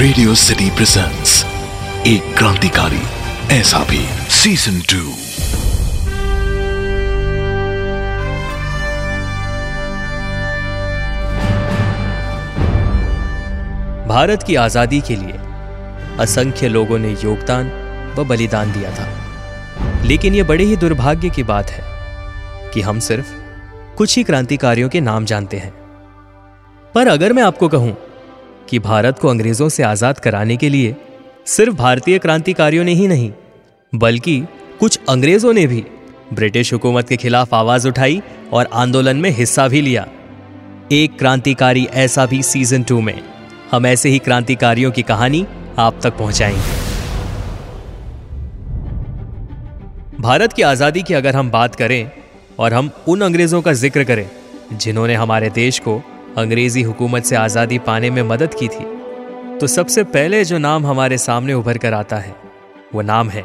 Radio city presents एक क्रांतिकारी, ऐसा भी सीज़न टू भारत की आज़ादी के लिए असंख्य लोगों ने योगदान व बलिदान दिया था। लेकिन यह बड़े ही दुर्भाग्य की बात है कि हम सिर्फ़ कुछ ही क्रांतिकारियों के नाम जानते हैं। पर अगर मैं आपको कहूँ कि भारत को अंग्रेज़ों से आज़ाद कराने के लिए सिर्फ़ भारतीय क्रांतिकारियों ने ही नहीं, बल्कि कुछ अंग्रेज़ों ने भी ब्रिटिश हुकूमत के खिलाफ आवाज़ उठाई और आंदोलन में हिस्सा भी लिया। एक क्रांतिकारी ऐसा भी सीज़न टू में। हम ऐसे ही क्रांतिकारियों की कहानी आप तक पहुंचाएँगे। भारत की आज़ादी की अगर हम बात करें और हम उन अंग्रेज़ों का ज़िक्र करें जिन्होंने हमारे देश को अंग्रेज़ी हुकूमत से आज़ादी पाने में मदद की थी। तो सबसे पहले जो नाम हमारे सामने उभर कर आता है, वो नाम है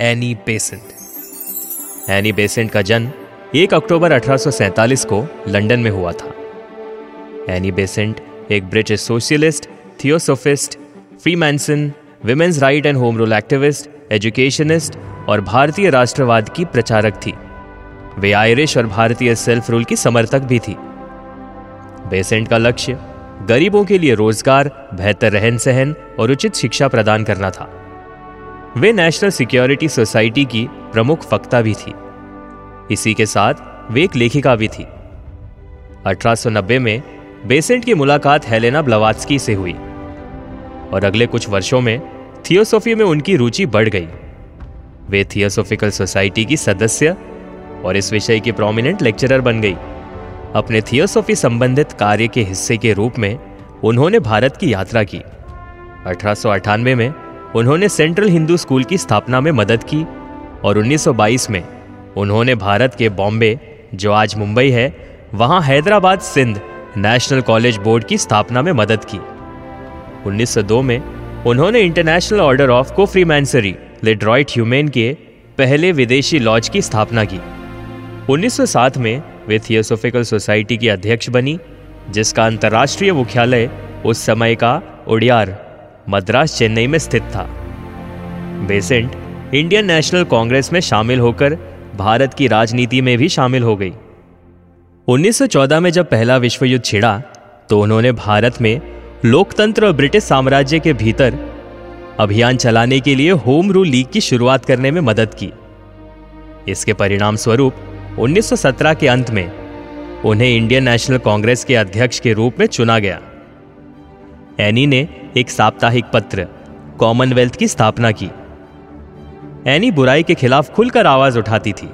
एनी बेसेंट। एनी बेसेंट का जन्म 1 अक्टूबर 1847 को लंदन में हुआ था। एनी बेसेंट एक British socialist, theosophist, freemason women's right and home rule activist, educationist और भारतीय राष्ट्रवाद की प्रचारक थी। वे आयरिश और भारतीय सेल्फ रूल की समर्थक भी थी। बेसेंट का लक्ष्य, गरीबों के लिए रोज़गार, बेहतर रहन सहन और उचित शिक्षा प्रदान करना था। वे नेशनल सिक्योरिटी सोसाइटी की प्रमुख वक्ता भी थी। इसी के साथ वे एक लेखिका भी थी। 1890 में बेसेंट की मुलाकात हेलेना ब्लवात्सकी से हुई और अगले कुछ वर्षों में थियोसोफी में उनकी रुचि बढ़ गई। वे थियोसोफिकल सोसाइटी की सदस्य और इस विषय की प्रोमिनेंट लेक्चरर बन गई। अपने थियोसॉफी संबंधित कार्य के हिस्से के रूप में उन्होंने भारत की यात्रा की। अठारह में उन्होंने सेंट्रल हिंदू स्कूल की स्थापना में मदद की और 1922 में उन्होंने भारत के बॉम्बे, जो आज मुंबई है, वहाँ Hyderabad Sindh National College Board की स्थापना में मदद की। 1902 में उन्होंने इंटरनेशनल ऑर्डर ऑफ़ को फ्रीमैंसरी लिड्रॉइट ह्यूमेन के पहले विदेशी लॉज की स्थापना की। 1907 में वे थियोसोफिकल सोसाइटी की अध्यक्ष बनी, जिसका अंतर्राष्ट्रीय मुख्यालय उस समय का उड़ियार मद्रास, चेन्नई में स्थित था। बेसेंट इंडियन नेशनल कांग्रेस में शामिल होकर भारत की राजनीति में भी शामिल हो गई। 1914 में जब पहला विश्व युद्ध छिड़ा तो उन्होंने भारत में लोकतंत्र और ब्रिटिश साम्राज्य के भीतर अभियान चलाने के लिए होम रूल लीग की शुरुआत करने में मदद की। इसके परिणाम स्वरूप 1917 के अंत में उन्हें इंडियन नेशनल कांग्रेस के अध्यक्ष के रूप में चुना गया। एनी ने एक साप्ताहिक पत्र, कॉमनवेल्थ की स्थापना की। एनी बुराई के खिलाफ खुलकर आवाज़ उठाती थी।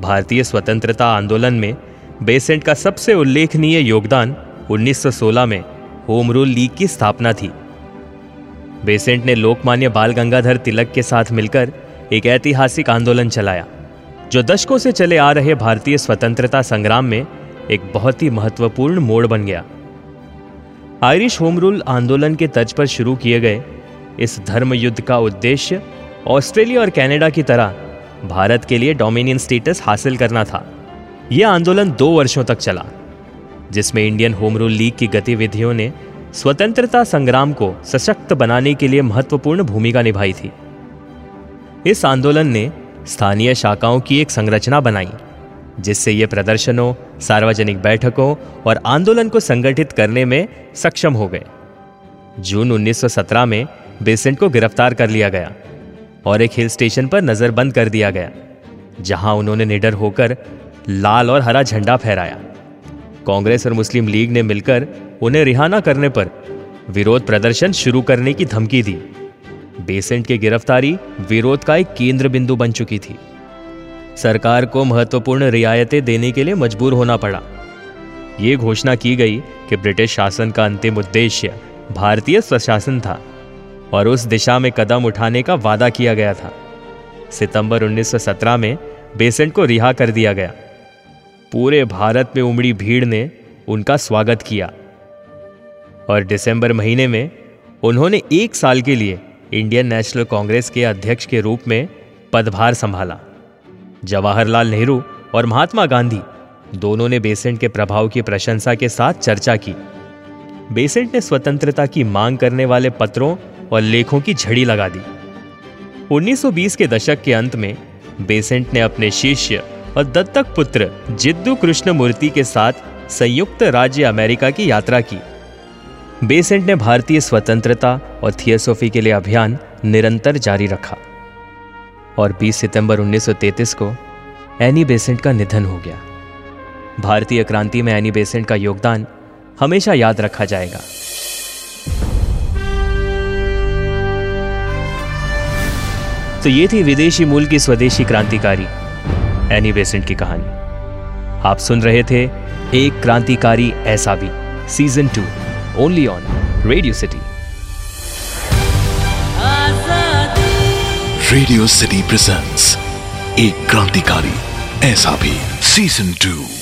भारतीय स्वतंत्रता आंदोलन में बेसेंट का सबसे उल्लेखनीय योगदान 1916 में होम रूल लीग की स्थापना थी। बेसेंट ने लोकमान्य बाल गंगाधर तिलक के साथ मिलकर एक ऐतिहासिक आंदोलन चलाया। जो दशकों से चले आ रहे भारतीय स्वतंत्रता संग्राम में एक बहुत ही महत्वपूर्ण मोड़ बन गया। आयरिश होम रूल आंदोलन के तर्ज पर शुरू किए गए इस धर्म युद्ध का उद्देश्य ऑस्ट्रेलिया और कनाडा की तरह भारत के लिए डोमिनियन स्टेटस हासिल करना था। यह आंदोलन दो वर्षों तक चला, जिसमें इंडियन होम रूल लीग की गतिविधियों ने स्वतंत्रता संग्राम को सशक्त बनाने के लिए महत्वपूर्ण भूमिका निभाई थी। इस आंदोलन ने स्थानीय शाखाओं की एक संरचना बनाई, जिससे ये प्रदर्शनों, सार्वजनिक बैठकों और आंदोलन को संगठित करने में सक्षम हो गए। जून 1917 में बेसेंट को गिरफ़्तार कर लिया गया और एक हिल स्टेशन पर नजरबंद कर दिया गया, जहाँ उन्होंने निडर होकर लाल और हरा झंडा फहराया। कांग्रेस और मुस्लिम लीग ने मिलकर उन्हें रिहा करने पर विरोध प्रदर्शन शुरू करने की धमकी दी। बेसेंट की गिरफ्तारी विरोध का एक केंद्र बिंदु बन चुकी थी। सरकार को महत्वपूर्ण रियायतें देने के लिए मजबूर होना पड़ा। यह घोषणा की गई कि ब्रिटिश शासन का अंतिम उद्देश्य भारतीय स्वशासन था और उस दिशा में कदम उठाने का वादा किया गया था। सितंबर 1917 में बेसेंट को रिहा कर दिया गया। पूरे भारत में उमड़ी भीड़ ने उनका स्वागत किया। और दिसंबर महीने में उन्होंने एक साल के लिए इंडियन नेशनल कांग्रेस के अध्यक्ष के रूप में पदभार संभाला। जवाहरलाल नेहरू और महात्मा गांधी दोनों ने बेसेंट के प्रभाव की प्रशंसा के साथ चर्चा की। बेसेंट ने स्वतंत्रता की मांग करने वाले पत्रों और लेखों की झड़ी लगा दी। 1920 के दशक के अंत में बेसेंट ने अपने शिष्य और दत्तक पुत्र जिद्दू कृष्ण मूर्ति के साथ संयुक्त राज्य अमेरिका की यात्रा की। बेसेंट ने भारतीय स्वतंत्रता और थियोसॉफी के लिए अभियान निरंतर जारी रखा और 20 सितंबर 1933 को एनी बेसेंट का निधन हो गया। भारतीय क्रांति में एनी बेसेंट का योगदान हमेशा याद रखा जाएगा। तो ये थी विदेशी मूल की स्वदेशी क्रांतिकारी एनी बेसेंट की कहानी। आप सुन रहे थे एक क्रांतिकारी ऐसा भी, season two. only on Radio City. Radio City presents a Krantikari, Kari. Bhi, Season 2.